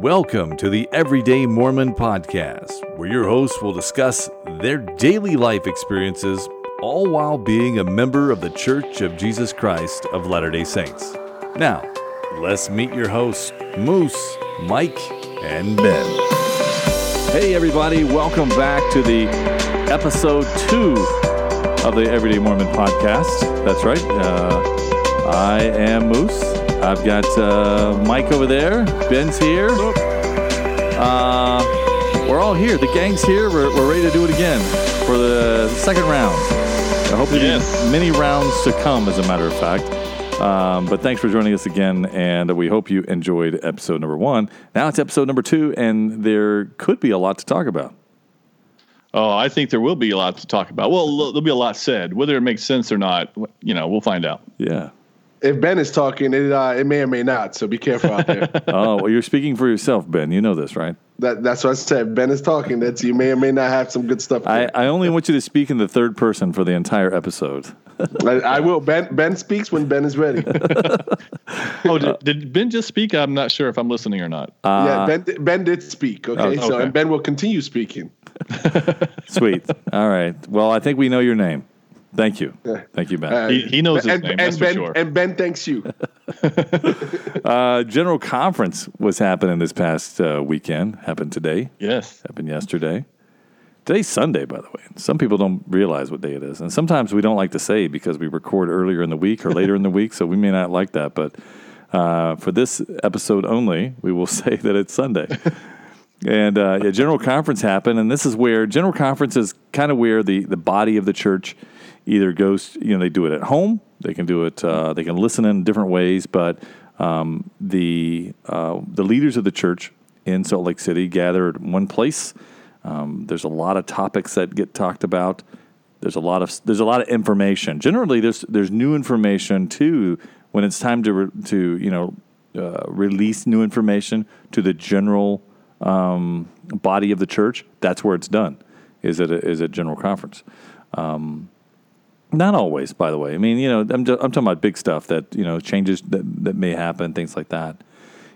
Welcome to the Everyday Mormon Podcast, where your hosts will discuss their daily life experiences, all while being a member of the Church of Jesus Christ of Latter day Saints. Now, let's meet your hosts, Moose, Mike, and Ben. Hey, everybody, welcome back to the episode two of the Everyday Mormon Podcast. That's right. Uh, I am Moose. I've got uh, Mike over there. Ben's here. Uh, we're all here. The gang's here. We're, we're ready to do it again for the second round. I hope there'll Yes. be many rounds to come, as a matter of fact. Um, but thanks for joining us again, and we hope you enjoyed episode number one. Now it's episode number two, and there could be a lot to talk about. Oh, I think there will be a lot to talk about. Well, there'll be a lot said. Whether it makes sense or not, you know, we'll find out. Yeah. If Ben is talking, it uh, it may or may not. So be careful out there. oh, well, you're speaking for yourself, Ben. You know this, right? that that's what I said. Ben is talking. That's you may or may not have some good stuff. I. I only want you to speak in the third person for the entire episode. I, I will. Ben Ben speaks when Ben is ready. Oh, did, did Ben just speak? I'm not sure if I'm listening or not. yeah, Ben Ben did speak. Okay, so okay. and Ben will continue speaking. Sweet. All right. Well, I think we know your name. Thank you. Thank you, Ben. Uh, He- he knows his and, name, And that's for Ben sure. and Ben thanks you. Uh, General Conference was happening this past uh, weekend. Happened today. yes. Happened yesterday. Today's Sunday, by the way. Some people don't realize what day it is, and sometimes we don't like to say because we record earlier in the week or later in the week, so we may not like that. But uh, for this episode only, we will say that it's Sunday. and uh, yeah, General Conference happened, and this is where General Conference is kind of where the the body of the church either goes. You know, they do it at home. They can do it. Uh, they can listen in different ways, but um, the uh, the leaders of the church in Salt Lake City gather at one place. Um, there's a lot of topics that get talked about. There's a lot of there's a lot of information. Generally, there's there's new information too when it's time to re, to you know uh, release new information to the general um, body of the church. That's where it's done. Is at a, is at general conference. Um, not always, by the way. I mean, you know, I'm, ju- I'm talking about big stuff that you know changes that, that may happen, things like that.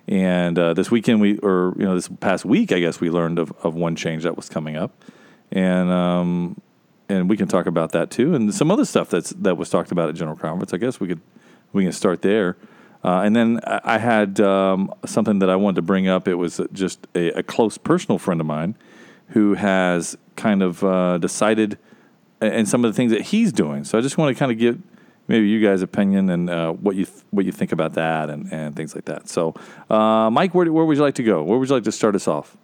And uh, this weekend, we or you know, this past week, I guess we learned of, of one change that was coming up, and um, and we can talk about that too, and some other stuff that's that was talked about at General Conference. I guess we could we can start there. Uh, and then I I had um, something that I wanted to bring up. It was just a, a close personal friend of mine who has kind of uh, decided and some of the things that he's doing. So I just want to kind of get maybe you guys' opinion and uh, what you th- what you think about that and, and things like that. So, uh, Mike, where, where would you like to go? Where would you like to start us off?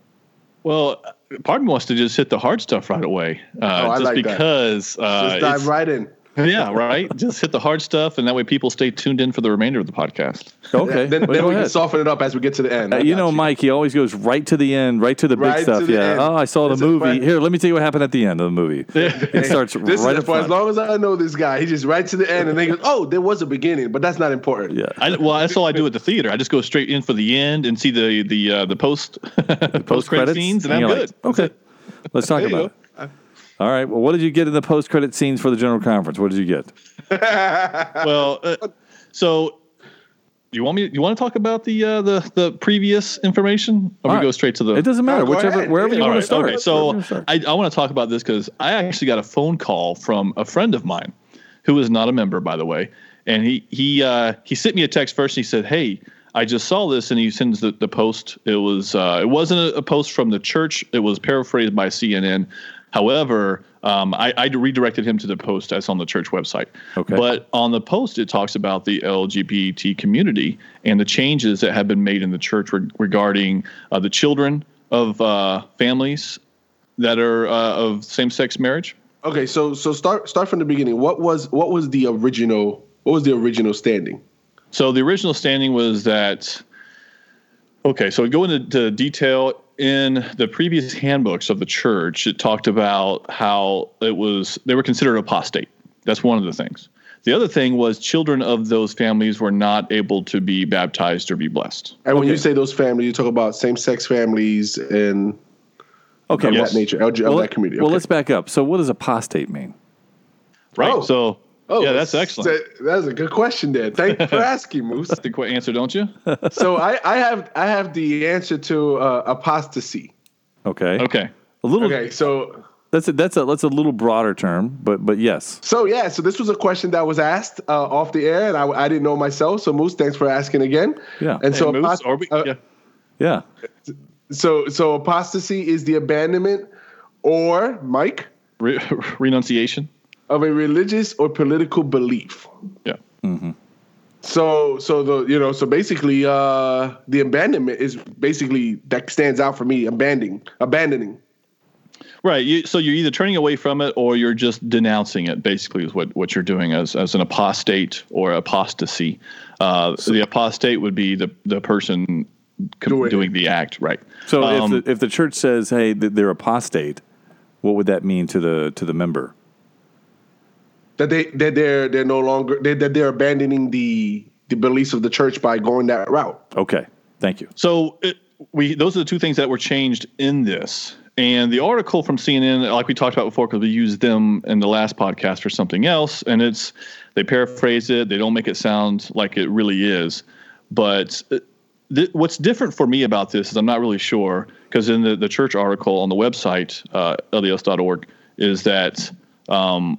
Well, part of me wants to just hit the hard stuff right away. Uh, Oh, I just like that. because. Uh, Just dive right in. Yeah, right. just hit the hard stuff, and that way people stay tuned in for the remainder of the podcast. Okay, Then, well, then go we can soften it up as we get to the end. Uh, you got know, Mike, he always goes right to the end, right to the big Right to stuff. the yeah. end. Oh, I saw the movie. fun. Here, let me tell you what happened at the end of the movie. It starts This right is for as long as I know this guy. He just right to the end, and then he goes, "Oh, there was a beginning, but that's not important." Yeah. I, well, that's all I do at the theater. I just go straight in for the end and see the the uh, the post post credit Post-credits, scenes, and, I'm you're like, good. okay, let's talk about it. All right. Well, what did you get in the post credit scenes for the general conference? What did you get? well, uh, so you want me? You want to talk about the uh, the the previous information, or All we right. go straight to the? It doesn't matter. go Whichever, ahead. wherever you All want right, to start. okay. So start. I, I want to talk about this because I actually got a phone call from a friend of mine, who is not a member, by the way, and he he uh, he sent me a text first. And he said, "Hey, I just saw this," and he sends the, the post. It was uh, it wasn't a, a post from the church. It was paraphrased by CNN. However, um, I, I redirected him to the post that's on the church website. Okay. But on the post, it talks about the LGBT community and the changes that have been made in the church re- regarding uh, the children of uh, families that are uh, of same-sex marriage. Okay, so so start start from the beginning. What was what was the original what was the original standing? So the original standing was that. Okay, so go into detail in the previous handbooks of the church. It talked about how it was they were considered apostate. That's one of the things. The other thing was children of those families were not able to be baptized or be blessed. And when Okay. you say those families, you talk about same sex families and okay. of well- that nature, LG, well, of that community. well, let's back up. So, what does apostate mean? Right. Oh. So Oh, Yeah, that's excellent. so- That's a good question there. Thank you for asking, Moose. That's the quick answer, don't you? So I, I have I have the answer to uh, apostasy. Okay. Okay. A little. Okay, so That's a, that's a that's a little broader term, but but yes. so yeah, so this was a question that was asked uh, off the air, and I, I didn't know myself. So Moose, thanks for asking again. Yeah. And so Hey, Moose, apost- or we- uh, yeah. Yeah. so so apostasy is the abandonment or Mike Re- renunciation. Of a religious or political belief. Yeah. So so the you know so basically uh the abandonment is basically that stands out for me abandoning abandoning. Right. You, so you're either turning away from it or you're just denouncing it. Basically, is what, what you're doing as as an apostate or apostasy. Uh, so, the apostate would be the the person Doing doing the act. Right. So Um, if the, if the church says, "Hey, they're apostate," what would that mean to the to the member? That they that they're they're no longer they, that they're abandoning the the beliefs of the church by going that route. Okay. Thank you. So it, we those are the two things that were changed in this. And the article from CNN, like we talked about before, because we used them in the last podcast for something else, and it's they paraphrase it. They don't make it sound like it really is. But uh, th- what's different for me about this is I'm not really sure because in the, the church article on the website uh, lds.org is that um,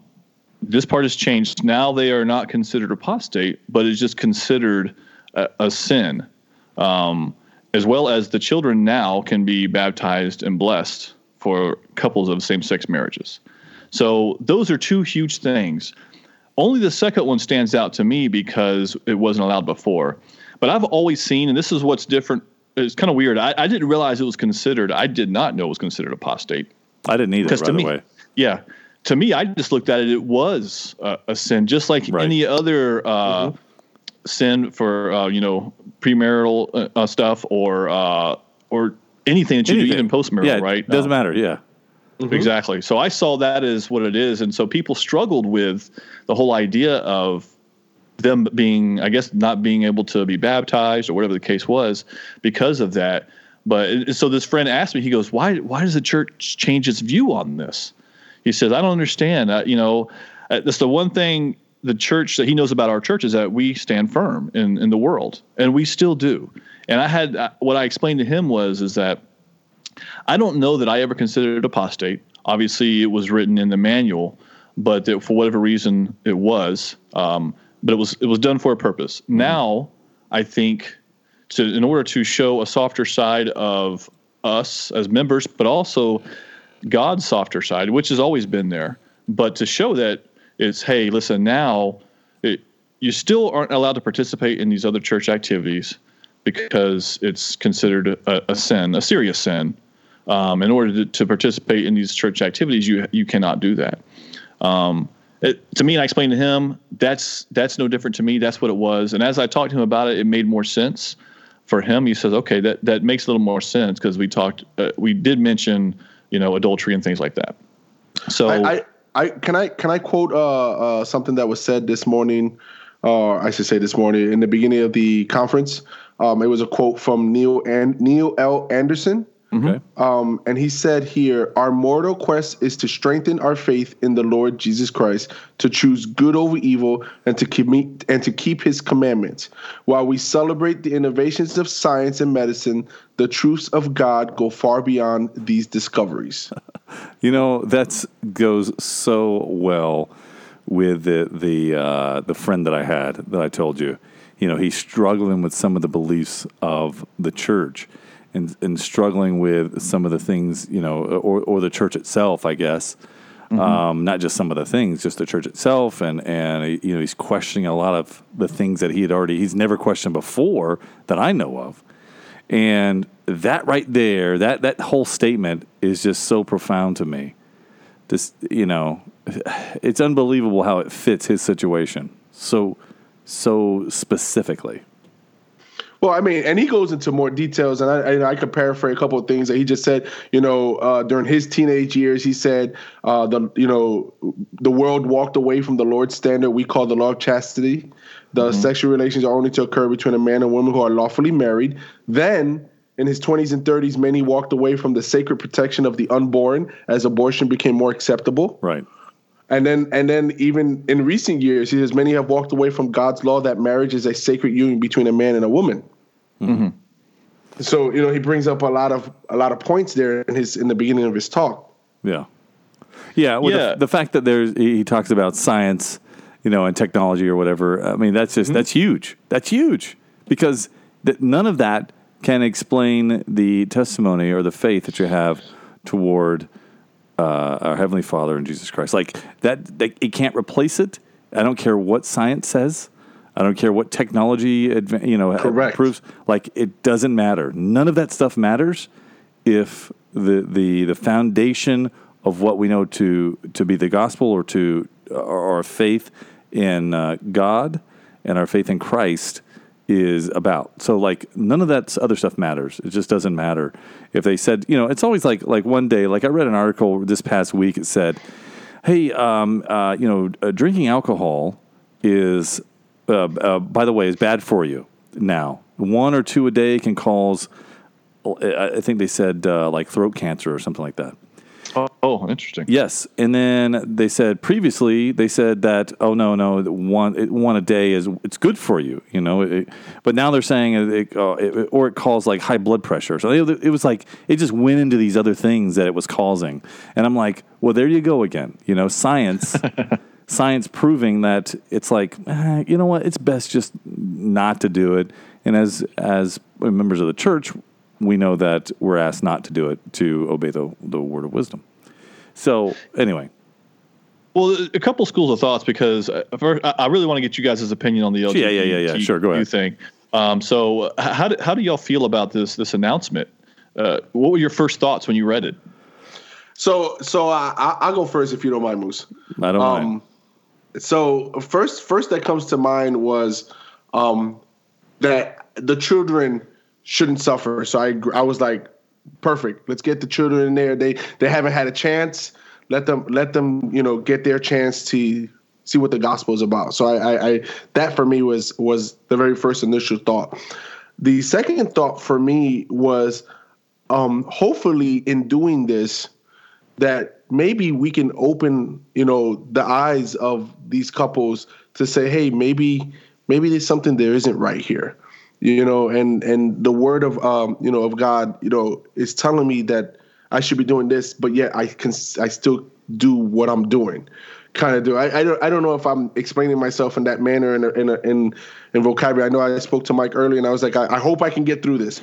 this part has changed. Now they are not considered apostate, but it's just considered a, a sin um, as well as the children now can be baptized and blessed for couples of same-sex marriages. So those are two huge things. Only the second one stands out to me because it wasn't allowed before. But I've always seen, and this is what's different. It's kind of weird. I, I didn't realize it was considered. I did not know it was considered apostate. I didn't either. By the way. yeah, to me, I just looked at it. It was a, a sin, just like Right. any other uh, sin for uh, you know premarital uh, uh, stuff or uh, or anything that you do, even postmarital, yeah, right? It doesn't Uh, matter. Yeah. Exactly. So I saw that as what it is, and so people struggled with the whole idea of them being, I guess, not being able to be baptized or whatever the case was because of that. But so this friend asked me, he goes, "Why? Why does the church change its view on this?" He says, "I don't understand. Uh, you know, uh, that's the one thing the church that he knows about our church is that we stand firm in in the world, and we still do." And I had uh, what I explained to him was is that I don't know that I ever considered it apostate. Obviously, it was written in the manual, but that for whatever reason it was. Um, but it was it was done for a purpose. Now, I think to in order to show a softer side of us as members, but also God's softer side, which has always been there, but to show that it's hey, listen, now it, you still aren't allowed to participate in these other church activities because it's considered a, a sin, a serious sin. Um, in order to, to participate in these church activities, you you cannot do that. Um, it, to me, and I explained to him that's that's no different to me. That's what it was. And as I talked to him about it, it made more sense for him. He says, "Okay, that that makes a little more sense because we talked, uh, we did mention, you know, adultery and things like that." So I, I, I can I can I quote uh, uh, something that was said this morning, or I should say this morning in the beginning of the conference. Um, it was a quote from Neil and Neil L. Andersen. Okay. Um, and he said here, Our mortal quest is to strengthen our faith in the Lord Jesus Christ, to choose good over evil, and to keep and to keep his commandments. While we celebrate the innovations of science and medicine, the truths of God go far beyond these discoveries. You know that goes so well with the the uh, the friend that I had that I told you. You know, he's struggling with some of the beliefs of the church, and and struggling with some of the things. You know, or or the church itself, I guess. Um, not just some of the things, just the church itself, and and you know he's questioning a lot of the things that he had already he's never questioned before that I know of. And that right there, that that whole statement is just so profound to me. This, you know, it's unbelievable how it fits his situation so so specifically. Well, I mean, and he goes into more details, and I, and I could paraphrase a couple of things that he just said. You know, uh, during his teenage years, he said, uh, "the you know, the world walked away from the Lord's standard we call the law of chastity. The sexual relations are only to occur between a man and woman who are lawfully married. Then." In his 20s and 30s, many walked away from the sacred protection of the unborn as abortion became more acceptable. Right. And then, and then, even in recent years, he says many have walked away from God's law that marriage is a sacred union between a man and a woman. Mm-hmm. So you know, he brings up a lot of a lot of points there in his in the beginning of his talk. Yeah, yeah. Well, Yeah. The, the fact that there's he he talks about science, you know, and technology or whatever. I mean, that's just that's huge. That's huge because that none of that can explain the testimony or the faith that you have toward uh, our heavenly Father and Jesus Christ. Like that, that, it can't replace it. I don't care what science says. I don't care what technology, adva- you know, Correct. proves. Like it doesn't matter. None of that stuff matters if the the the foundation of what we know to to be the gospel or to our faith in uh, God and our faith in Christ is about. So like none of that other stuff matters. It just doesn't matter. If they said, you know, it's always like like one day, like I read an article this past week. It said, "Hey, um, uh, you know, uh, drinking alcohol is, uh, uh, by the way, is bad for you. Now, one or two a day can cause, I I think they said uh, like throat cancer or something like that." Oh, oh, interesting. Yes, and then they said previously they said that oh no no one it, one a day is it's good for you you know it, but now they're saying it, it, uh, it or it calls like high blood pressure. So it, it was like it just went into these other things that it was causing. And I'm like well there you go again you know science science proving that it's like eh, you know what it's best just not to do it. And as as members of the church we know that we're asked not to do it to obey the, the word of wisdom so anyway, Well, a couple schools of thoughts because uh, first, I I really want to get you guys' opinion on the LGBT Yeah, yeah, yeah, yeah. Sure, go ahead. thing. Um, so, uh, how do, how do y'all feel about this this announcement? Uh, what were your first thoughts when you read it? So, so uh, I, I'll go first if you don't mind, Moose. I don't mind. Um, so first, first that comes to mind was um, that the children shouldn't suffer. So I, I was like, perfect. Let's get the children in there. They, they haven't had a chance. Let them, let them, you know, get their chance to see what the gospel is about. So I, I, I that for me was was the very first initial thought. The second thought for me was, um, hopefully, in doing this, that maybe we can open you know the eyes of these couples to say hey maybe maybe there's something there isn't right here you know and and the word of um you know of god you know is telling me that i should be doing this but yet i can i still do what i'm doing kind of do. I, I don't i don't know if i'm explaining myself in that manner in a, in a, in in vocabulary. I know i spoke to mike earlier and i was like i, I hope i can get through this.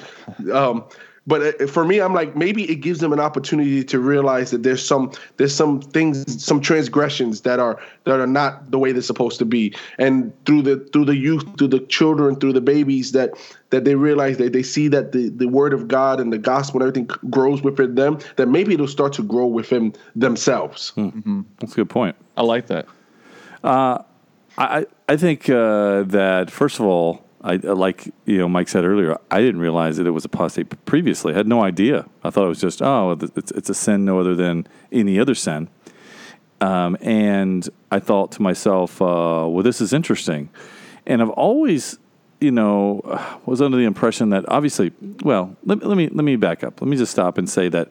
Um but uh, for me i'm like maybe it gives them an opportunity to realize that there's some there's some things some transgressions that are that are not the way they're supposed to be and through the through the youth through the children through the babies that that they realize that they see that the, the word of god and the gospel and everything grows within them that maybe it'll start to grow within themselves That's a good point. I like that. I, I think uh, that first of all, I like you know Mike said earlier. I didn't realize that it was apostate previously. I had no idea. I thought it was just oh, it's, it's a sin no other than any other sin. Um, and I thought to myself, uh, well, this is interesting. And I've always, you know, was under the impression that obviously, well, let, let me let me back up. Let me just stop and say that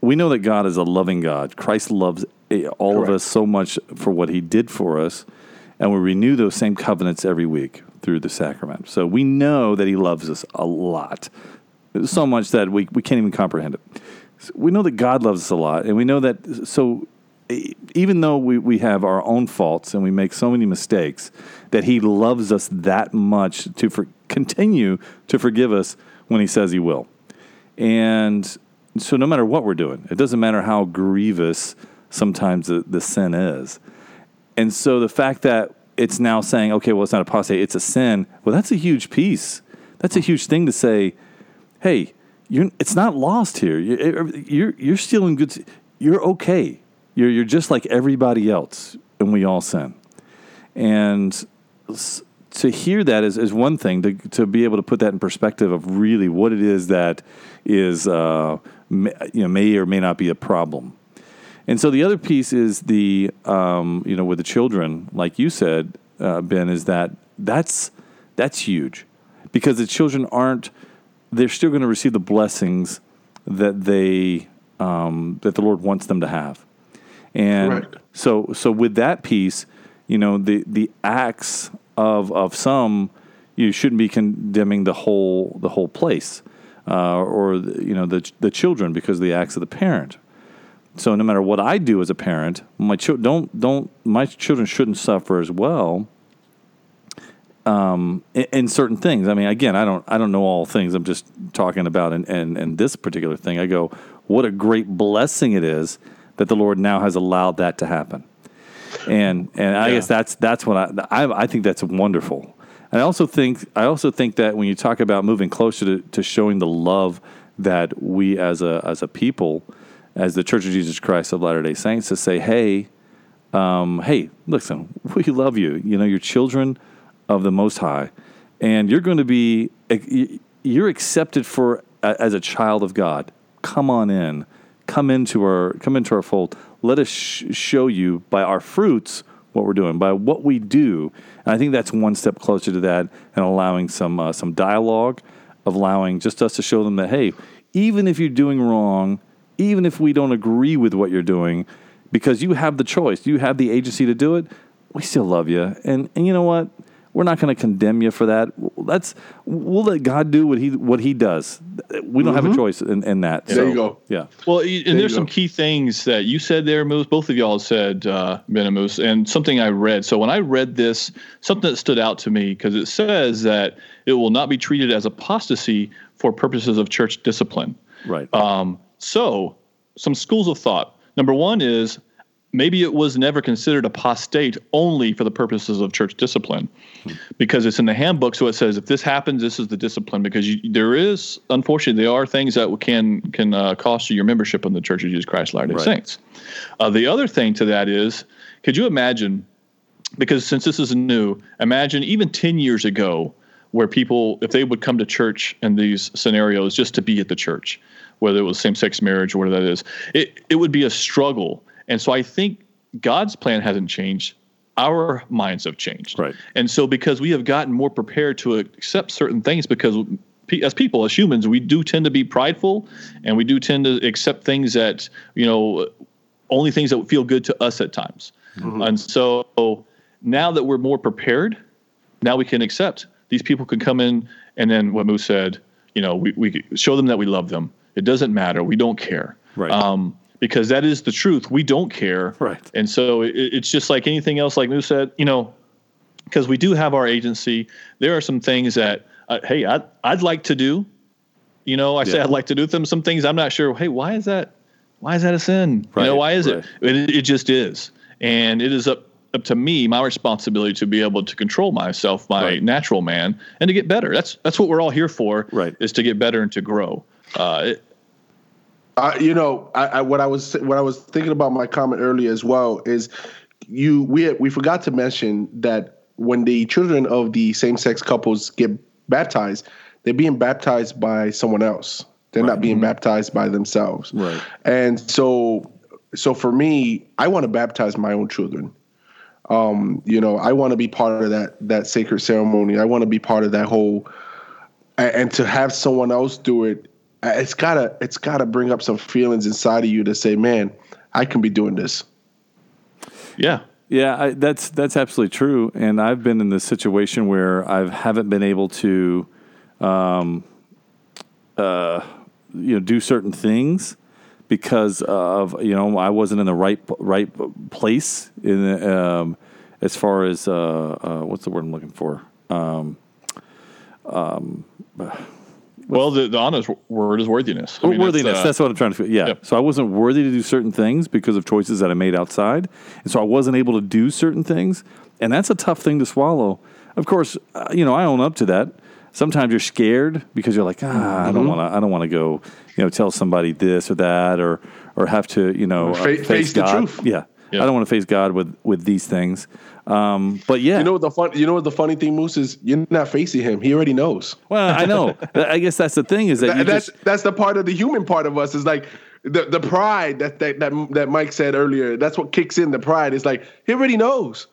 we know that God is a loving God. Christ loves eh, all of us so much for what He did for us, and we renew those same covenants every week through the sacrament. So we know that He loves us a lot, so much that we we can't even comprehend it. So we know that God loves us a lot, and we know that so even though we, we have our own faults and we make so many mistakes, that He loves us that much to for, continue to forgive us when He says He will. And so, no matter what we're doing, it doesn't matter how grievous sometimes the, the sin is. And so, the fact that it's now saying, okay, well, it's not apostate, it's a sin, well, that's a huge piece. That's a huge thing to say, hey, you're, it's not lost here. You're, you're, you're still in good, you're okay. You're, you're just like everybody else, and we all sin. And to hear that is, is one thing, to, to be able to put that in perspective of really what it is that is, uh, may, you know, may or may not be a problem. And so the other piece is the, um, you know, with the children, like you said, uh, Ben, is that that's, that's huge because the children aren't, they're still going to receive the blessings that they, um, that the Lord wants them to have. And Correct. so so with that piece, you know, the the acts of of some you shouldn't be condemning the whole the whole place uh, or the, you know the the children because of the acts of the parent. So no matter what I do as a parent, my children don't don't my children shouldn't suffer as well. Um, in, in certain things, I mean, again, I don't I don't know all things. I'm just talking about and in, in this particular thing. I go, what a great blessing it is that the Lord now has allowed that to happen, and and I Yeah. guess that's that's what I, I I think that's wonderful. And I also think I also think that when you talk about moving closer to, to showing the love that we as a as a people, as the Church of Jesus Christ of Latter Day Saints, to say, hey, um, hey, listen, we love you. You know, you're children of the Most High, and you're going to be you're accepted for as a child of God. Come on in, come into our come into our fold. Let us sh- show you by our fruits what we're doing, by what we do. And I think that's one step closer to that, and allowing some uh, some dialogue, allowing just us to show them that hey, even if you're doing wrong, even if we don't agree with what you're doing, because you have the choice, you have the agency to do it. We still love you, and and you know what? We're not going to condemn you for that. That's we'll let God do what he what he does. We don't have a choice in, in that. There So, you go. Yeah. Well, y- and there's some go. key things that you said there, Moose. Both of y'all said, uh, Ben and and something I read. So when I read this, something that stood out to me because it says that it will not be treated as apostasy for purposes of church discipline. Right. Um, so, some schools of thought. Number one is maybe it was never considered apostate only for the purposes of church discipline, because it's in the handbook. So it says if this happens, this is the discipline. Because you, there is, unfortunately, there are things that can can uh, cost you your membership in the Church of Jesus Christ of Latter-day Right. Saints. Uh, the other thing to that is, could you imagine? Because since this is new, imagine even ten years ago where people, if they would come to church in these scenarios just to be at the church, whether it was same sex marriage or whatever that is, it, it would be a struggle. And so I think God's plan hasn't changed. Our minds have changed. Right. And so because we have gotten more prepared to accept certain things, because as people, as humans, we do tend to be prideful and we do tend to accept things that, you know, only things that feel good to us at times. Mm-hmm. And so now that we're more prepared, now we can accept these people can come in and then what Moose said, you know, we, we show them that we love them. It doesn't matter. We don't care. Right. Um, because that is the truth. We don't care. Right. And so it, it's just like anything else, like Moose said, you know, because we do have our agency. There are some things that, uh, hey, I'd, I'd like to do. You know, I say I'd like to do them. Some things I'm not sure. Hey, why is that? Why is that a sin? You know, why is right. it? it? It just is, and it is up up to me, my responsibility to be able to control myself, my Right. natural man, and to get better. That's that's what we're all here for. Right. Is to get better and to grow. Uh, it, I, you know, I, I what I was what I was thinking about my comment earlier as well is you we we forgot to mention that when the children of the same sex couples get baptized, they're being baptized by someone else. They're not being baptized by themselves. Right. And so so for me, I want to baptize my own children. Um, you know, I want to be part of that that sacred ceremony. I want to be part of that whole and to have someone else do it it's gotta it's gotta bring up some feelings inside of you to say man i can be doing this yeah. Yeah, I, that's that's absolutely true. And I've been in this situation where I haven't been able to, um, uh, you know, do certain things because of you know I wasn't in the right right place in um, as far as uh, uh, what's the word I'm looking for. Um, Well, the, the honest word is worthiness. I mean, worthiness. uh, That's, what I'm trying to. Yeah. Yep. So I wasn't worthy to do certain things because of choices that I made outside, and so I wasn't able to do certain things, and that's a tough thing to swallow. Of course, uh, you know I own up to that. Sometimes you're scared because you're like, ah, I don't Mm-hmm. want to. I don't want to go, you know, tell somebody this or that, or or have to, you know, uh, Fa- face the truth. Yeah. Yeah. I don't want to face God with with these things. Um, but yeah, you know what the fun you know what the funny thing moose is you're not facing him he already knows well, I know. I guess that's the thing is that, That- that's just that's the part of the human part of us is like the the pride that that that, that mike said earlier that's what kicks in the pride it's like he already knows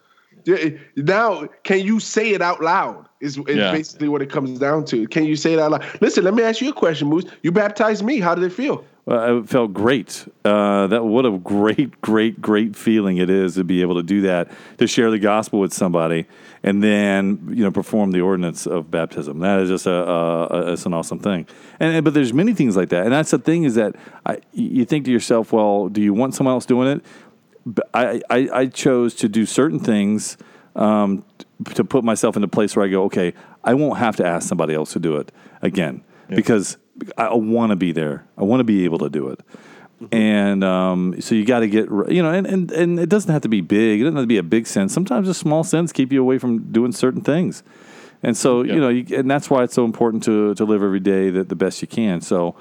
Yeah, now can you say it out loud Is, is Yeah. basically what it comes down to. Can you say it out loud? Listen, let me ask you a question, Moose. You baptized me. How did it feel? Well, it felt great. Uh, that what a great, great, great feeling it is to be able to do that, to share the gospel with somebody, and then you know perform the ordinance of baptism. That is just a, a, a it's an awesome thing. And, and but there's many things like that, and that's the thing is that I, you think to yourself, well, do you want someone else doing it? I, I, I chose to do certain things um, to put myself in a place where I go, okay, I won't have to ask somebody else to do it again because I want to be there. I want to be able to do it. And um, so you got to get, you know, and, and, and it doesn't have to be big. It doesn't have to be a big sense. Sometimes just small sins keep you away from doing certain things. And so, you know, you, and that's why it's so important to, to live every day the, the best you can. So,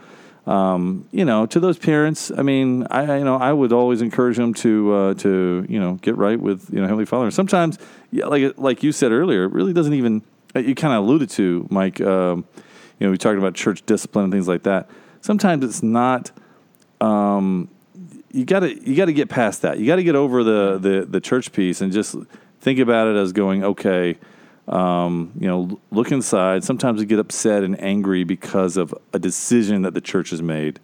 um, you know, to those parents, I mean, I, you know, I would always encourage them to, uh, to, you know, get right with, you know, Heavenly Father. And sometimes, yeah, like, like you said earlier, it really doesn't even, uh, you kind of alluded to, Mike, um, you know, we talked about church discipline and things like that. Sometimes it's not, um, you gotta, you gotta get past that. You gotta get over the, the, the church piece and just think about it as going, okay, um, you know, look inside. Sometimes we get upset and angry because of a decision that the church has made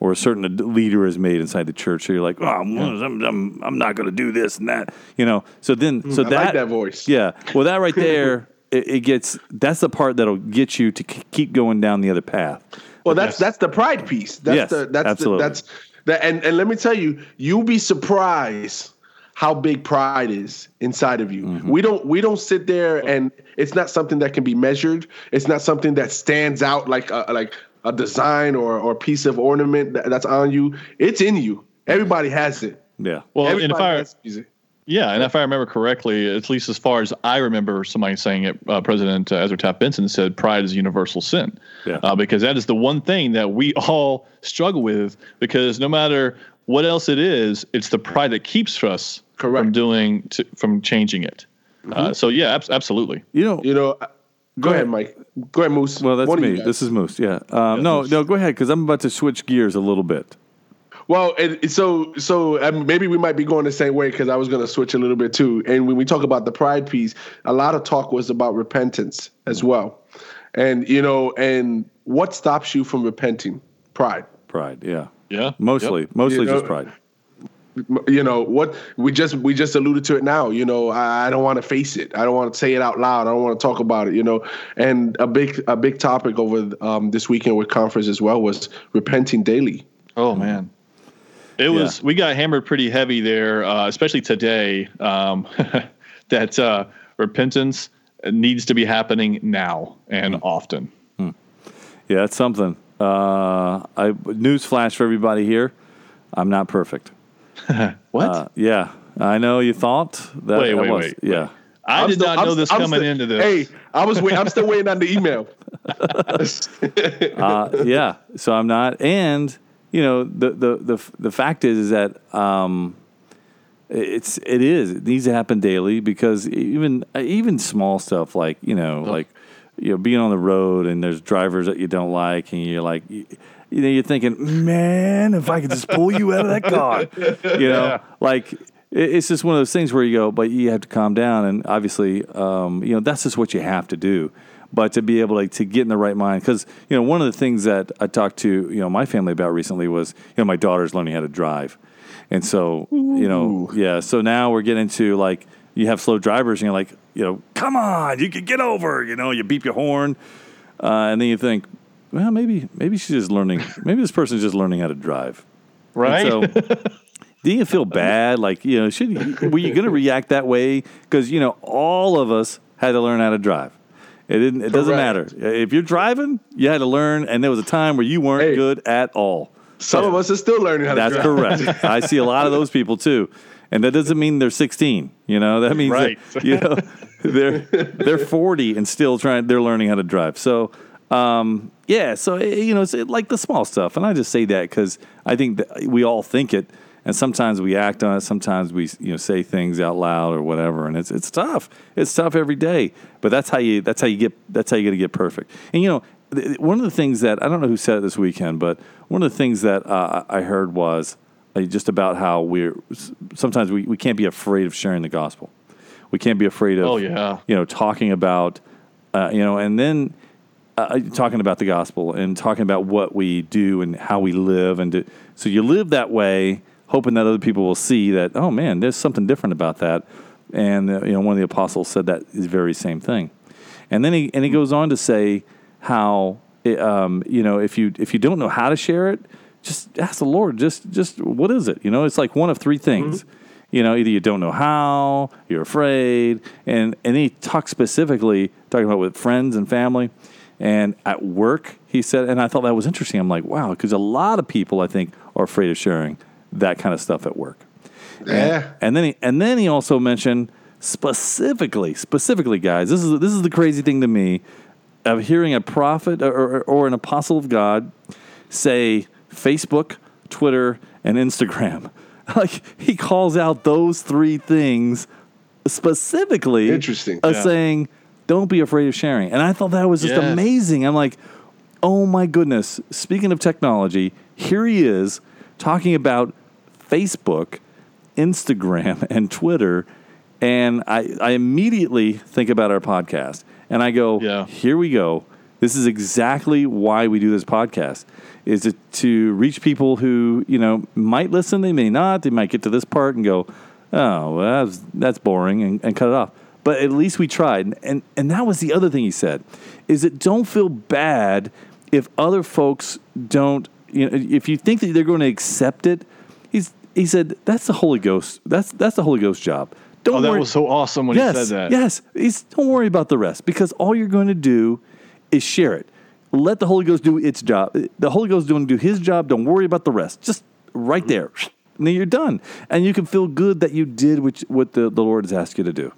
or a certain leader has made inside the church. So you're like, oh, I'm, I'm, I'm, I'm not going to do this and that, you know. So then, so I that, like that voice. yeah. Well, that right there, it, it gets that's the part that'll get you to k- keep going down the other path. Well, that's that's the pride piece. That's Yes, the that's absolutely. the that's the and and let me tell you, you'll be surprised how big pride is inside of you. Mm-hmm. We don't we don't sit there and it's not something that can be measured. It's not something that stands out like a, like a design or or piece of ornament that, that's on you. It's in you. Everybody has it. Yeah. Well, and if Everybody I has music. Yeah, and if I remember correctly, at least as far as I remember, somebody saying it, uh, President uh, Ezra Taft Benson said, "Pride is a universal sin," Yeah. uh, because that is the one thing that we all struggle with. Because no matter what else it is, it's the pride that keeps us Correct. from doing to, from changing it. Uh, so yeah, abs- absolutely. You know, You know, go ahead, ahead. Mike. Go ahead, Moose. well, that's One of you me. This is Moose. Yeah. Um, no, no, go ahead because I'm about to switch gears a little bit. Well, and so so um, maybe we might be going the same way because I was going to switch a little bit too. And when we talk about the pride piece, a lot of talk was about repentance as well, and you know, and what stops you from repenting? Pride. Pride. Yeah. Yeah, Mostly, Yep. mostly You know- just pride. You know what we just we just alluded to it now. You know, I, I don't want to face it. I don't want to say it out loud. I don't want to talk about it. You know, and a big a big topic over um, this weekend with conference as well was repenting daily. Oh man, it was. We got hammered pretty heavy there, uh, especially today. Um, that uh, repentance needs to be happening now and often. Yeah, that's something. Uh, I news flash for everybody here. I'm not perfect. What? Uh, yeah, I know you thought that. Wait, wait, was, wait, Yeah. I I'm did still- not I'm know this I'm coming still- into this. Hey, I was wait, I'm still waiting on the email. uh, yeah. So I'm not, and you know the the the the fact is is that um, it's it is it needs to happen daily because even even small stuff like you know like you know being on the road and there's drivers that you don't like and you're like. You, you know, you're thinking, man, if I could just pull you out of that car, you know, like it's just one of those things where you go, but you have to calm down, and obviously, um, you know, that's just what you have to do. But to be able like, to get in the right mind, because you know, one of the things that I talked to you know my family about recently was you know my daughter's learning how to drive, and so you know, yeah, so now we're getting to like you have slow drivers, and you're like, you know, come on, you can get over, you know, you beep your horn, uh, and then you think, well, maybe maybe she's just learning, maybe this person's just learning how to drive, right? and so, do you feel bad? Like, you know, should were you going to react that way? Because you know, all of us had to learn how to drive. It didn't. It doesn't matter if you're driving. You had to learn, and there was a time where you weren't Hey. good at all. Some of us are still learning how That's to drive. correct. I see a lot of those people too, and that doesn't mean they're 16. You know, that means Right. that, you know they're they're 40 and still trying. They're learning how to drive. So. Um, yeah, so eh, you know, it's eh, like the small stuff, and I just say that because I think that we all think it, and sometimes we act on it. Sometimes we, you know, say things out loud or whatever, and it's it's tough. It's tough every day, but that's how you that's how you get that's how you got to get perfect. And you know, one of the things that I don't know who said it this weekend, but one of the things that uh, I heard was uh, just about how we're sometimes we, we can't be afraid of sharing the gospel. We can't be afraid of Oh, yeah. you know talking about uh, you know, and then uh, talking about the gospel and talking about what we do and how we live, and do, so you live that way, hoping that other people will see that. Oh man, there's something different about that. And uh, you know, one of the apostles said that is very same thing. And then he and he goes on to say how it, um, you know if you if you don't know how to share it, just ask the Lord. Just just what is it? You know, it's like one of three things. Mm-hmm. You know, either you don't know how, you're afraid, and and he talks specifically talking about with friends and family, and at work. He said, and I thought that was interesting. I'm like, wow, because a lot of people I think are afraid of sharing that kind of stuff at work. Yeah. And, and then he and then he also mentioned specifically, specifically, guys. This is this is the crazy thing to me of hearing a prophet or, or, or an apostle of God say Facebook, Twitter, and Instagram. Like he calls out those three things specifically. Interesting. Of Yeah. saying, "Don't be afraid of sharing." And I thought that was just Yes. amazing. I'm like, "Oh my goodness!" Speaking of technology, here he is talking about Facebook, Instagram, and Twitter, and I, I immediately think about our podcast, and I go, Yeah. "Here we go." This is exactly why we do this podcast is to, to reach people who, you know, might listen, they may not, they might get to this part and go, oh, well, that's, that's boring and, and cut it off. But at least we tried. And, and, and that was the other thing he said, is that don't feel bad if other folks don't, you know, if you think that they're going to accept it, he's, he said, that's the Holy Ghost. That's, that's the Holy Ghost job. Don't Oh, that worry. was so awesome when yes, he said that. Yes. He's, don't worry about the rest because all you're going to do is share it. Let the Holy Ghost do its job. The Holy Ghost is going to do his job. Don't worry about the rest. Just right there. And then you're done. And you can feel good that you did which, what the, the Lord has asked you to do.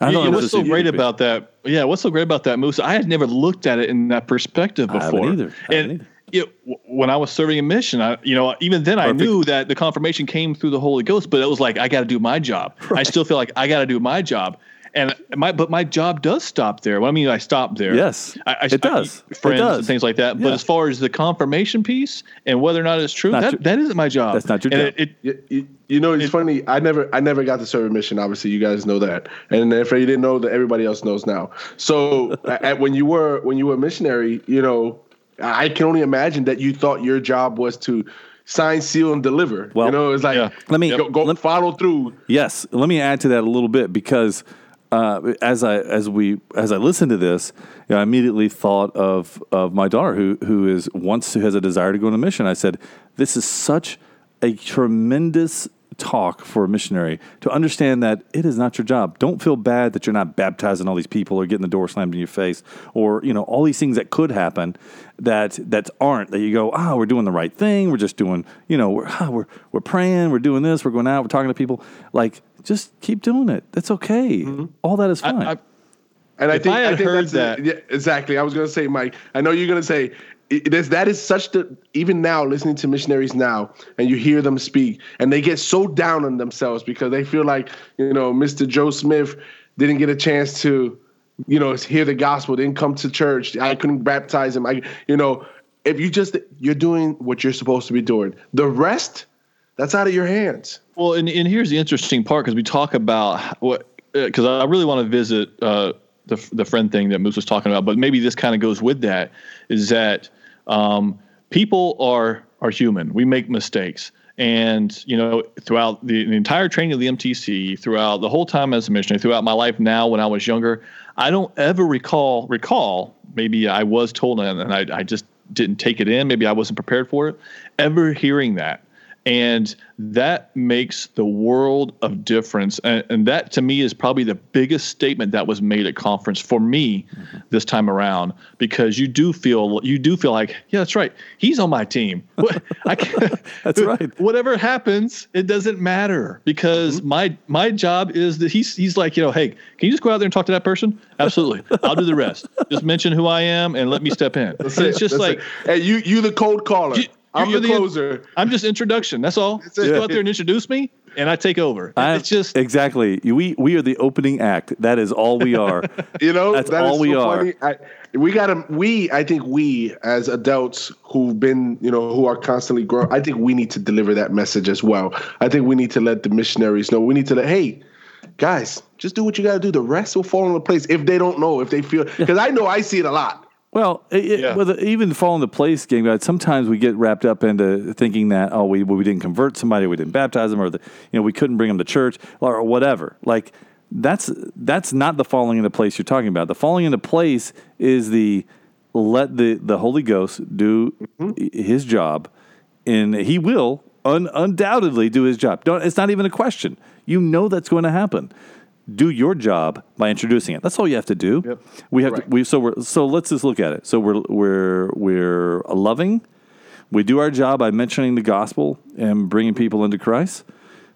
I You know know, it what's so great about that? Yeah, what's so great about that, Moose? I had never looked at it in that perspective before. either. And either. You know, w- when I was serving a mission, I, you know, even then I knew that the confirmation came through the Holy Ghost, but it was like I got to do my job. I still feel like I got to do my job, and my but my job does stop there. Well, I mean, I stop there. Yes, I, I, it does. I, friends It does. and things like that. But as far as the confirmation piece and whether or not it's true, Not that, your- that isn't my job. That's not your and job. It, it, You, you, you know, it's funny. I never, I never got to serve a mission. Obviously, you guys know that, and if you didn't know that, everybody else knows now. So, at, when you were when you were a missionary, you know, I can only imagine that you thought your job was to sign, seal, and deliver. Well, you know, it's like yeah. Let me- go, go let- follow through. Yes, let me add to that a little bit because uh, as I as we as I listened to this, you know, I immediately thought of of my daughter who who is wants to has a desire to go on a mission. I said, "This is such a tremendous talk for a missionary to understand that it is not your job. Don't feel bad that you're not baptizing all these people or getting the door slammed in your face or you know all these things that could happen that that aren't that you go ah we're doing the right thing. We're just doing you know we're ah, we're we're praying. We're doing this. We're going out. We're talking to people. Like just keep doing it. That's okay. All that is fine. I, And I If think I had think heard that's the- that- yeah, exactly. I was going to say, Mike. I know you're going to say it, that's, that is such the even now listening to missionaries now, and you hear them speak, and they get so down on themselves because they feel like you know Mr. Joe Smith didn't get a chance to you know hear the gospel, didn't come to church. I couldn't baptize him. I you know if you just you're doing what you're supposed to be doing. The rest, that's out of your hands. Well, and, and here's the interesting part because we talk about what because I really want to visit uh, the the friend thing that Moose was talking about, but maybe this kind of goes with that is that um, people are are human. We make mistakes. And you know, throughout the, the entire training of the MTC, throughout the whole time as a missionary, throughout my life now when I was younger, I don't ever recall recall. Maybe I was told and I, I just didn't take it in. Maybe I wasn't prepared for it. Ever hearing that, and that makes the world of difference. And, and that to me is probably the biggest statement that was made at conference for me mm-hmm. this time around because you do feel you do feel like yeah that's right. He's on my team. I can, That's right. whatever happens it doesn't matter because mm-hmm. my my job is that he's he's like you know hey can you just go out there and talk to that person? Absolutely. I'll do the rest. Just mention who i am and let me step in. And it's just That's like it. hey, you you the cold caller. You- I'm you're the the- closer. I'm just introduction. That's all. Just it. go out there and introduce me, and I take over. I- it's just exactly we we are the opening act that is all we are You know, That's that is all we so are. funny. I, we got to, we, I think we as adults who've been, you know, who are constantly growing, I think we need to deliver that message as well. I think we need to let the missionaries know. We need to let, hey, guys, just do what you got to do. The rest will fall into place if they don't know, if they feel. Because I know I see it a lot. Well, it, Yeah. even fall into place game guys, sometimes we get wrapped up into thinking that oh we we didn't convert somebody, we didn't baptize them, or the, you know we couldn't bring them to church or whatever. Like that's that's not the falling into place you're talking about. The falling into place is the let the the Holy Ghost do mm-hmm. his job, and he will un, undoubtedly do his job. Don't, it's not even a question. You know that's going to happen. Do your job by introducing it. That's all you have to do. Yep. We have to, we so we're so let's just look at it. So we're we're we're loving. We do our job by mentioning the gospel and bringing people into Christ.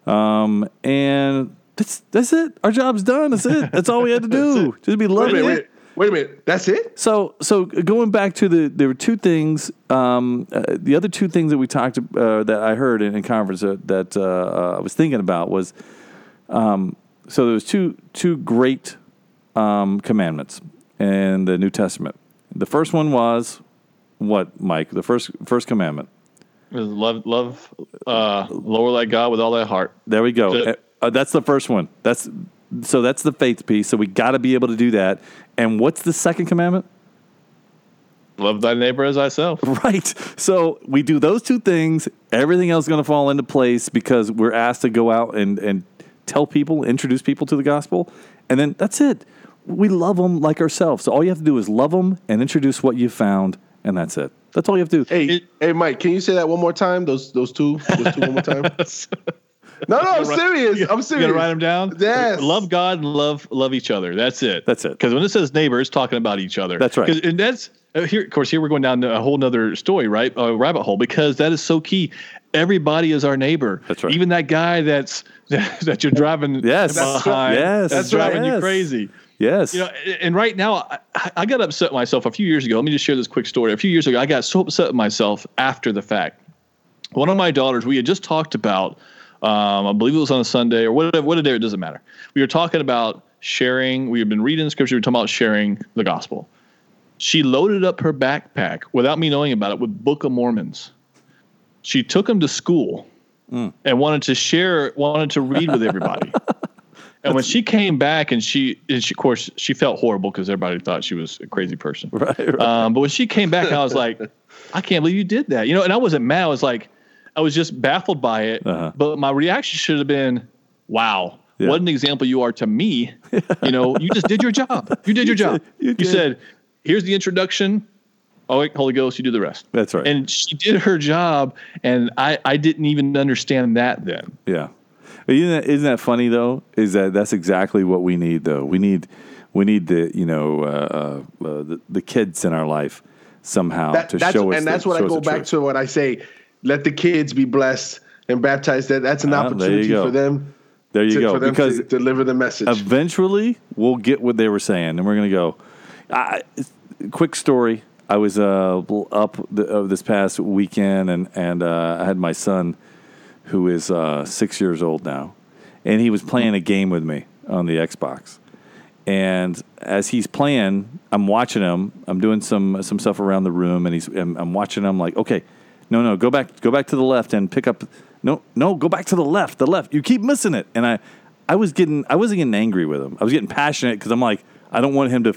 Um, and that's that's it. Our job's done. That's it. That's all we had to do. Just be Wait a loving minute, it. wait, wait a minute. That's it? So, so going back to the, there were two things. Um, uh, the other two things that we talked uh, that I heard in, in conference uh, that uh, I was thinking about was, um, so there was two two great um, commandments in the New Testament. The first one was what, Mike? The first first commandment. Love, love, uh, lower thy God with all thy heart. There we go. Uh, uh, that's the first one. That's so that's the faith piece. So we got to be able to do that. And what's the second commandment? Love thy neighbor as thyself. Right. So we do those two things. Everything else is going to fall into place because we're asked to go out and, and tell people, introduce people to the gospel. And then that's it. We love them like ourselves. So all you have to do is love them and introduce what you found. And that's it. That's all you have to do. Hey, hey, Mike, can you say that one more time? Those those two, those two one more time. No, no, I'm serious. I'm serious. You serious. gotta write them down. Yes. Love God and love love each other. That's it. That's it. Because when it says neighbor, it's talking about each other. That's right. 'Cause- And that's uh, here. Of course, here we're going down a whole nother story, right? A rabbit hole because that is so key. Everybody is our neighbor. That's right. Even that guy that's that, you're driving Yes. behind. Yes. That's driving right. you crazy. Yes. You know, and right now, I, I got upset myself a few years ago. Let me just share this quick story. A few years ago, I got so upset with myself after the fact. One of my daughters, we had just talked about, um, I believe it was on a Sunday or whatever, what a day, it doesn't matter. We were talking about sharing. We had been reading the scripture. We were talking about sharing the gospel. She loaded up her backpack without me knowing about it with Book of Mormons. She took him to school and wanted to share, wanted to read with everybody. And when she came back, and she, and she, of course, she felt horrible because everybody thought she was a crazy person. right, right. Um, but when she came back, I was like, I can't believe you did that. You know, and I wasn't mad. I was like, I was just baffled by it. Uh-huh. But my reaction should have been, wow, Yeah. what an example you are to me. You know, you just did your job. You did your job. you You, did. said, here's the introduction. Oh, wait, Holy Ghost, you do the rest. That's right. And she did her job, and I, I didn't even understand that then. Yeah. But Isn't that, isn't that funny though? Is that that's exactly what we need though? We need we need the you know uh, uh, uh, the, the kids in our life somehow That- to show us. and the- that's what I go back truth. to when I say, let the kids be blessed and baptized. That that's an Ah, opportunity for them. There you to, go. For them Because to deliver the message. eventually we'll get what they were saying, and we're going to go. I, quick story. I was uh, up the, uh, this past weekend, and and uh, I had my son, who is uh, six years old now, and he was playing a game with me on the Xbox. And as he's playing, I'm watching him. I'm doing some some stuff around the room, and he's I'm, I'm watching him. Like, okay, no, no, go back, go back to the left and pick up. No, no, go back to the left, the left. You keep missing it. And I, I was getting, I wasn't getting angry with him. I was getting passionate because I'm like, I don't want him to.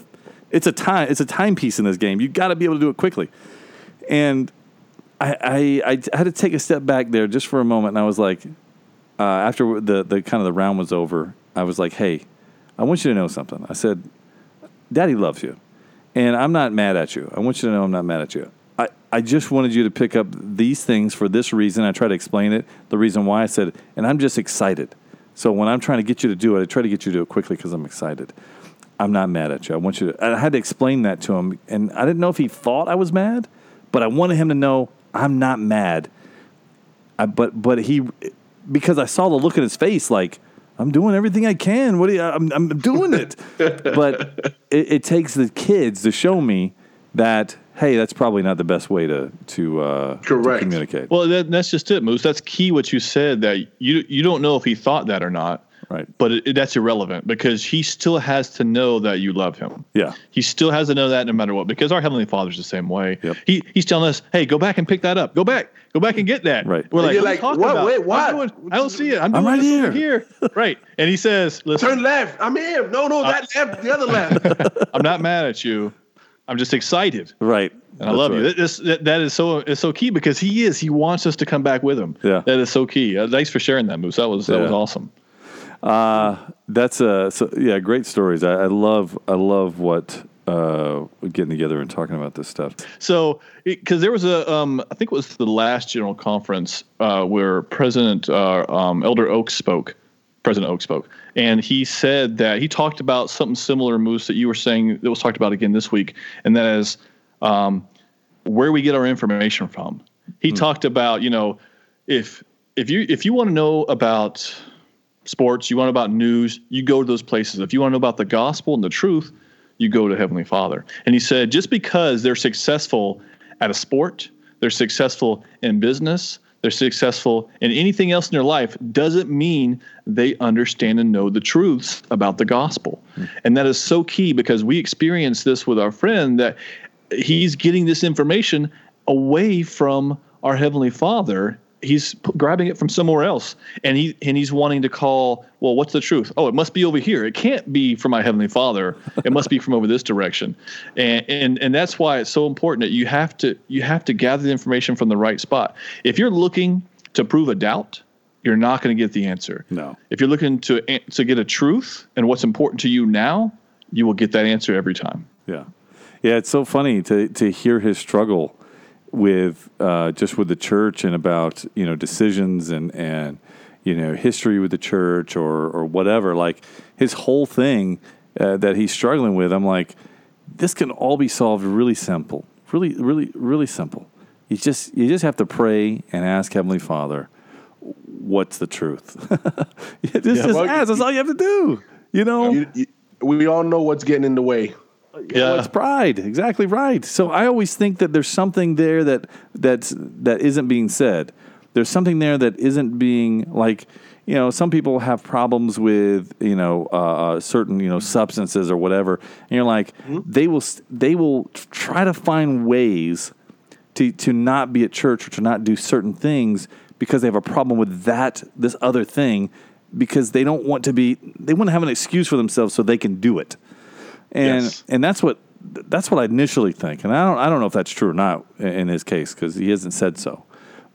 It's a time, it's a timepiece in this game. You got to be able to do it quickly. And I, I, I had to take a step back there just for a moment, and I was like, uh, after the the kind of the round was over, I was like, hey, I want you to know something. I said, Daddy loves you, and I'm not mad at you. I want you to know I'm not mad at you. I, I just wanted you to pick up these things for this reason. I try to explain it, the reason why I said, and I'm just excited. So when I'm trying to get you to do it, I try to get you to do it quickly because I'm excited. I'm not mad at you. I want you to. I had to explain that to him, and I didn't know if he thought I was mad, but I wanted him to know I'm not mad. I, but but he because I saw the look in his face like I'm doing everything I can. What do you, I'm I'm doing it. but it, it takes the kids to show me that hey, that's probably not the best way to to, uh, to communicate. Well, that, that's just it, Moose. That's key. What you said that you you don't know if he thought that or not. Right. But it, it- that's irrelevant because he still has to know that you love him. Yeah. He still has to know that no matter what, because our heavenly Father's the same way. Yep. He he's telling us, "Hey, go back and pick that up. Go back, go back and get that." Right. We're And like, you're "What are you like, what? about? Wait, I'm what? doing- I don't see it. I'm, I'm doing right this over here." here. right. And he says, "Listen, Turn left. I'm here. No, no, that left. The other left. I'm not mad at you. I'm just excited." Right. And I love you. That, this, that, that is so is so key because he is. He wants us to come back with him. Yeah. That is so key. Uh, thanks for sharing that, Moose. That was that was Yeah. Awesome. That's uh so yeah, great stories. I, I love I love what uh getting together and talking about this stuff. So, because there was a, um, I think it was the last general conference uh, where President uh, um, Elder Oaks spoke. President Oaks spoke, and he said that he talked about something similar, Moose, that you were saying that was talked about again this week, and that is um, where we get our information from. He talked about, you know, if if you if you want to know about sports, you want to know about news, you go to those places. If you want to know about the gospel and the truth, you go to Heavenly Father. And he said, just because they're successful at a sport, they're successful in business, they're successful in anything else in their life, doesn't mean they understand and know the truths about the gospel. Hmm. And that is so key because we experience this with our friend that he's getting this information away from our Heavenly Father he's p- grabbing it from somewhere else and he and he's wanting to call well what's the truth? Oh it must be over here. It can't be from my heavenly father. It must be from over this direction. And and and that's why it's so important that you have to you have to gather the information from the right spot. If you're looking to prove a doubt you're not going to get the answer. No. if you're looking to to get a truth and what's important to you now you will get that answer every time. Yeah, yeah. It's so funny to to hear his struggle with uh, just with the church and about you know decisions and and you know history with the church or or whatever. Like his whole thing uh, that he's struggling with. I'm like, this can all be solved really simple, really, really, really simple. You just you just have to pray and ask Heavenly Father, what's the truth? just just Well, ask. That's all you have to do. You know. You- you- we all know what's getting in the way. Yeah Well, it's pride. Exactly right. So I always think that there's something there that that's that isn't being said. There's something there that isn't being like you know some people have problems with you know uh, certain you know substances or whatever, and you're like they will they will try to find ways to to not be at church or to not do certain things because they have a problem with that this other thing because they don't want to be they want to have an excuse for themselves so they can do it and Yes. and that's what that's what I initially think, and I don't I don't know if that's true or not in his case because he hasn't said so,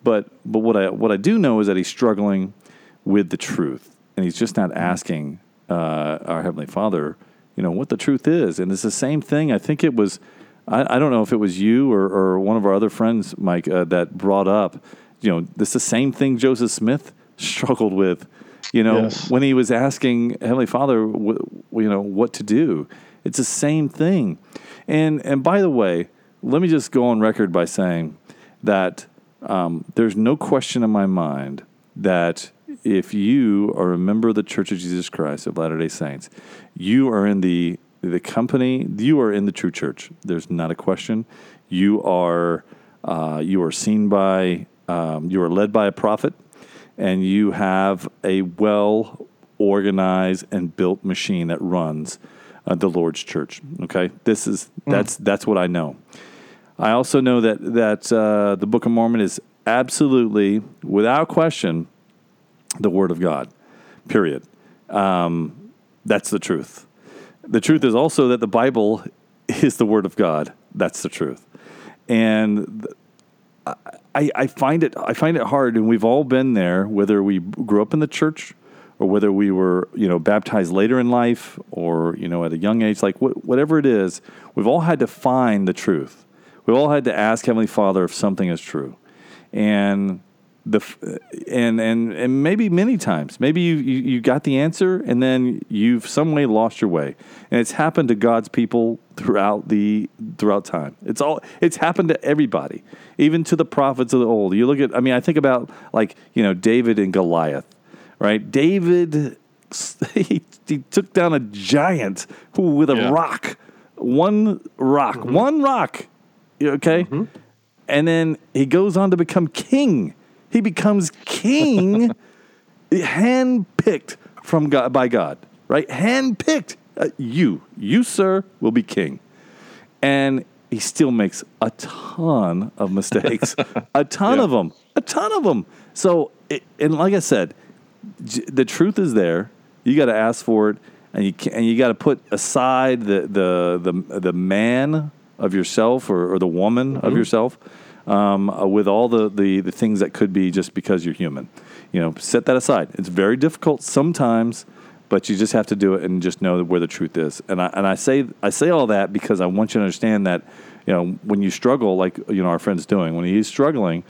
but but what I what I do know is that he's struggling with the truth, and he's just not asking uh, our heavenly Father, you know, what the truth is, and it's the same thing. I think it was. I, I don't know if it was you or, or one of our other friends, Mike, uh, that brought up, you know, this the same thing Joseph Smith struggled with, you know, Yes. when he was asking Heavenly Father, wh- you know, what to do. It's the same thing. And and by the way, let me just go on record by saying that um, there's no question in my mind that if you are a member of the Church of Jesus Christ of Latter Day Saints, you are in the the company. You are in the true church. There's not a question. You are uh, you are seen by um, you are led by a prophet, and you have a well organized and built machine that runs uh, the Lord's church. Okay, this is that's that's what I know. I also know that that uh, the Book of Mormon is absolutely, without question, the Word of God. Period. Um, that's the truth. The truth is also that the Bible is the Word of God. That's the truth. And I, I find it I find it hard, and we've all been there, whether we grew up in the church or whether we were you know baptized later in life or you know at a young age, like wh- whatever it is, we've all had to find the truth. We've all had to ask Heavenly Father if something is true, and the and and and maybe many times, maybe you, you you got the answer, and then you've some way lost your way, and it's happened to God's people throughout the throughout time. It's all it's happened to everybody, even to the prophets of the old. You look at, I mean, I think about like you know David and Goliath, right? David he, he took down a giant with a Yeah. rock, one rock, one rock, you okay, and then he goes on to become king. He becomes king, handpicked from God by God, right? Handpicked. Uh, you, you, sir, will be king. And he still makes a ton of mistakes, a ton Yeah. of them, a ton of them. So, it, and like I said, the truth is there. You got to ask for it, and you can, and you got to put aside the the the the man of yourself or, or the woman of yourself um, uh, with all the, the the things that could be just because you're human. You know, set that aside. It's very difficult sometimes, but you just have to do it and just know where the truth is. And I and I say I say all that because I want you to understand that you know when you struggle, like you know our friend's doing, when he's struggling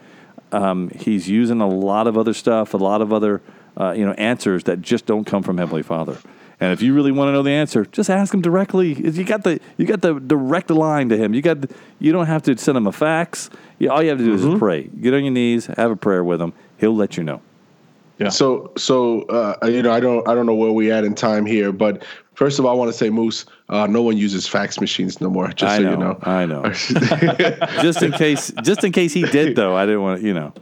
um, he's using a lot of other stuff, a lot of other uh, you know answers that just don't come from Heavenly Father. And if you really want to know the answer, just ask him directly. You got the you got the direct line to him. You got you don't have to send him a fax. All you have to do is pray. Get on your knees, have a prayer with him. He'll let you know. Yeah. So, so uh, you know, I don't, I don't know where we at in time here, but first of all, I want to say, Moose, uh, no one uses fax machines no more. Just I so know, you know. I know. just in case, just in case he did though, I didn't want to, you know.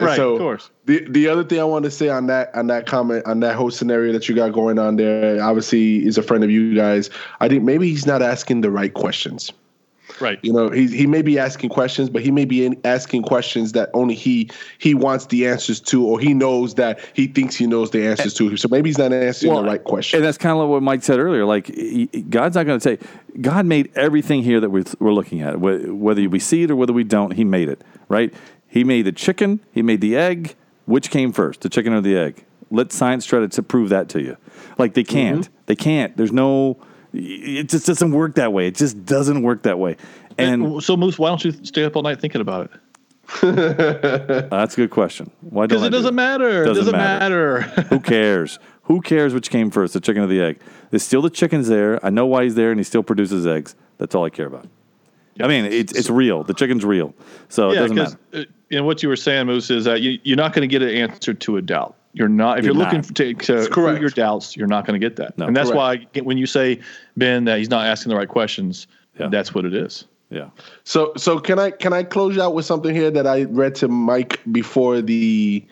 Right, so of course. The the other thing I want to say on that on that comment on that whole scenario that you got going on there, obviously, is a friend of you guys. I think maybe he's not asking the right questions. Right. You know, he he may be asking questions, but he may be in, asking questions that only he he wants the answers to, or he knows that he thinks he knows the answers to. So maybe he's not answering the right question. And that's kind of like what Mike said earlier. Like, he- God's not going to say, God made everything here that we're, we're looking at. Whether we see it or whether we don't, He made it, right? He made the chicken, He made the egg. Which came first, the chicken or the egg? Let science try to, to prove that to you. Like, they can't. Mm-hmm. They can't. There's no, it just doesn't work that way. It just doesn't work that way. And so, Moose, why don't you stay up all night thinking about it? that's a good question. Why Because it do doesn't matter. It Doesn't doesn't matter. matter. Who cares? Who cares which came first, the chicken or the egg? There's still the chicken's there. I know why he's there, and he still produces eggs. That's all I care about. I mean, it's it's real. The chicken's real, so it yeah, doesn't matter. uh, you know what you were saying, Moose, is that you, you're not going to get an answer to a doubt. You're not. If you're, You're looking not. to, to correct. prove your doubts, you're not going to get that. No. and that's Correct. why when you say Ben that he's not asking the right questions, Yeah. that's what it is. Yeah, So so can I can I close out with something here that I read to Mike before the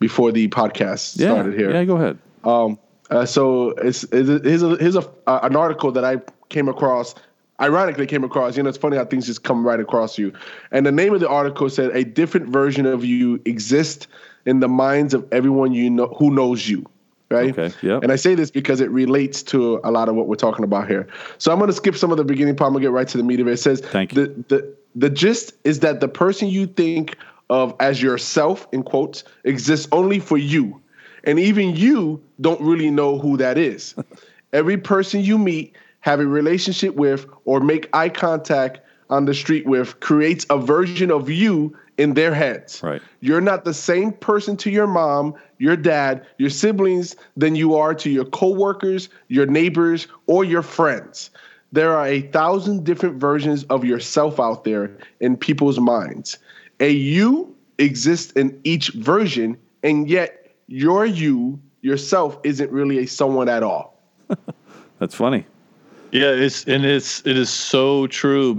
before the podcast yeah, started here. yeah. Go ahead. Um, uh, so it's, it's here's a, here's a uh, an article that I came across. Ironically, came across. You know, it's funny how things just come right across you. And the name of the article said, "A different version of you exists in the minds of everyone you know who knows you." Right. Okay, Yeah. And I say this because it relates to a lot of what we're talking about here. So I'm going to skip some of the beginning part. I'm going to get right to the meat of it. It says, Thank you. The, the the gist is that the person you think of as yourself in quotes exists only for you and even you don't really know who that is every person you meet have a relationship with or make eye contact on the street with creates a version of you in their heads Right. you're not the same person to your mom your dad your siblings than you are to your coworkers your neighbors or your friends there are a thousand different versions of yourself out there in people's minds. A you exists in each version, and yet your you yourself isn't really a someone at all. That's funny. Yeah, it's and it's it is so true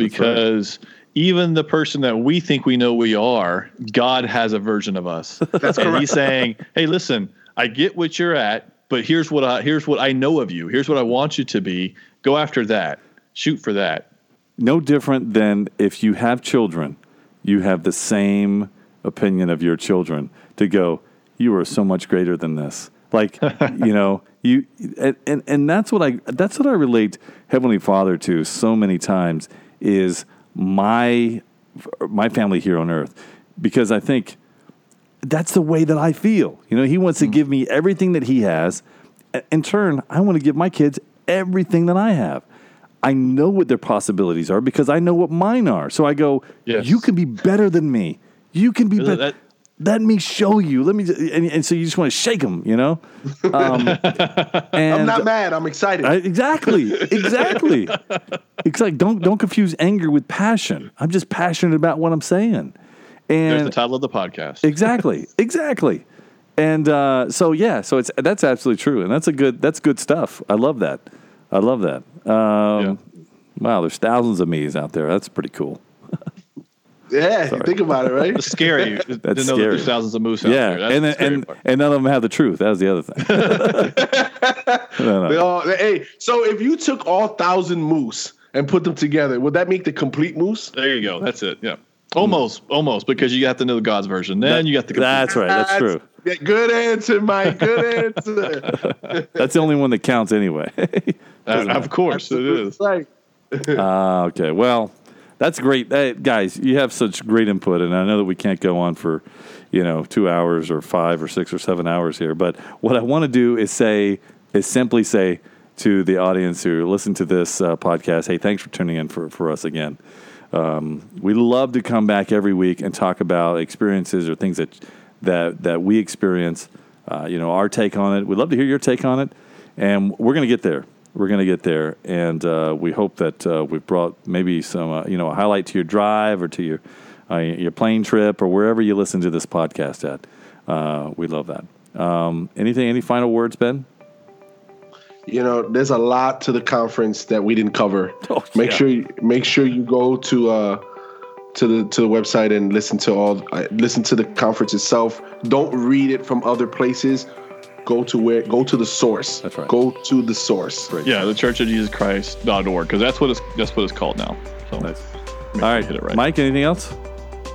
right. Because even the person that we think we know we are, God has a version of us. That's and He's saying, "Hey, listen, I get what you're at, but here's what I here's what I know of you. Here's what I want you to be. Go after that. Shoot for that." No different than if you have children, you have the same opinion of your children to go, you are so much greater than this. Like, you know, you and, and and that's what I that's what I relate Heavenly Father to so many times is my my family here on earth because I think that's the way that I feel. You know, he wants to mm. give me everything that he has. In turn, I want to give my kids everything that I have. I know what their possibilities are because I know what mine are. So I go, Yes. you can be better than me. You can be better. that- Let me show you. Let me, and, and so you just want to shake them, you know. Um, and I'm not mad. I'm excited. I- exactly, exactly. it's like don't don't confuse anger with passion. I'm just passionate about what I'm saying. There's And the title of the podcast. exactly, exactly. And uh, so yeah, so it's that's absolutely true, and that's a good that's good stuff. I love that. I love that. Um, Wow, there's thousands of me's out there. That's pretty cool. Yeah, think about it, right? It's scary to know that scary. there's thousands of moose out yeah, there. That's and the then, scary and part. and none of them have the truth. That was the other thing. No, no. They all, hey, so if you took all thousand moose and put them together, would that make the complete moose? there you go. That's it. Yeah. Almost, almost, because you have to know the God's version. Then you got the complete- That's right. That's true. Yeah, good answer, Mike. Good answer. That's the only one that counts anyway. Uh, of course, it is. Right. Ah, okay. Well, that's great, Hey, guys. You have such great input, and I know that we can't go on for, you know, two hours or five or six or seven hours here. But what I want to do is say, is simply say to the audience who listen to this uh, podcast, hey, thanks for tuning in for for us again. Um, we love to come back every week and talk about experiences or things that that that we experience. Uh, you know, our take on it. We'd love to hear your take on it, and we're going to get there. We're going to get there, and uh, we hope that uh, we've brought maybe some, uh, you know, a highlight to your drive or to your uh, your plane trip or wherever you listen to this podcast at. Uh, we love that. Um, anything? Any final words, Ben? You know, there's a lot to the conference that we didn't cover. Oh, make yeah. sure you, make sure you go to uh to the to the website and listen to all uh, listen to the conference itself. Don't read it from other places. Go to where go to the source. That's right. Go to the source. Great. Yeah, the Church of Jesus Christ.org, because that's what it's that's what it's called now. So Nice. make All sure right, hit it right. Mike. Anything else?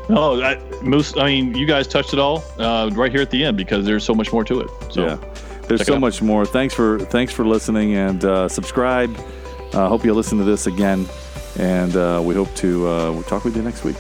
No, that, Moose. I mean, you guys touched it all uh, right here at the end because there's so much more to it. So yeah, there's so much more. Thanks for thanks for listening and uh, subscribe. Uh, hope you'll listen to this again, and uh, we hope to uh, we'll talk with you next week.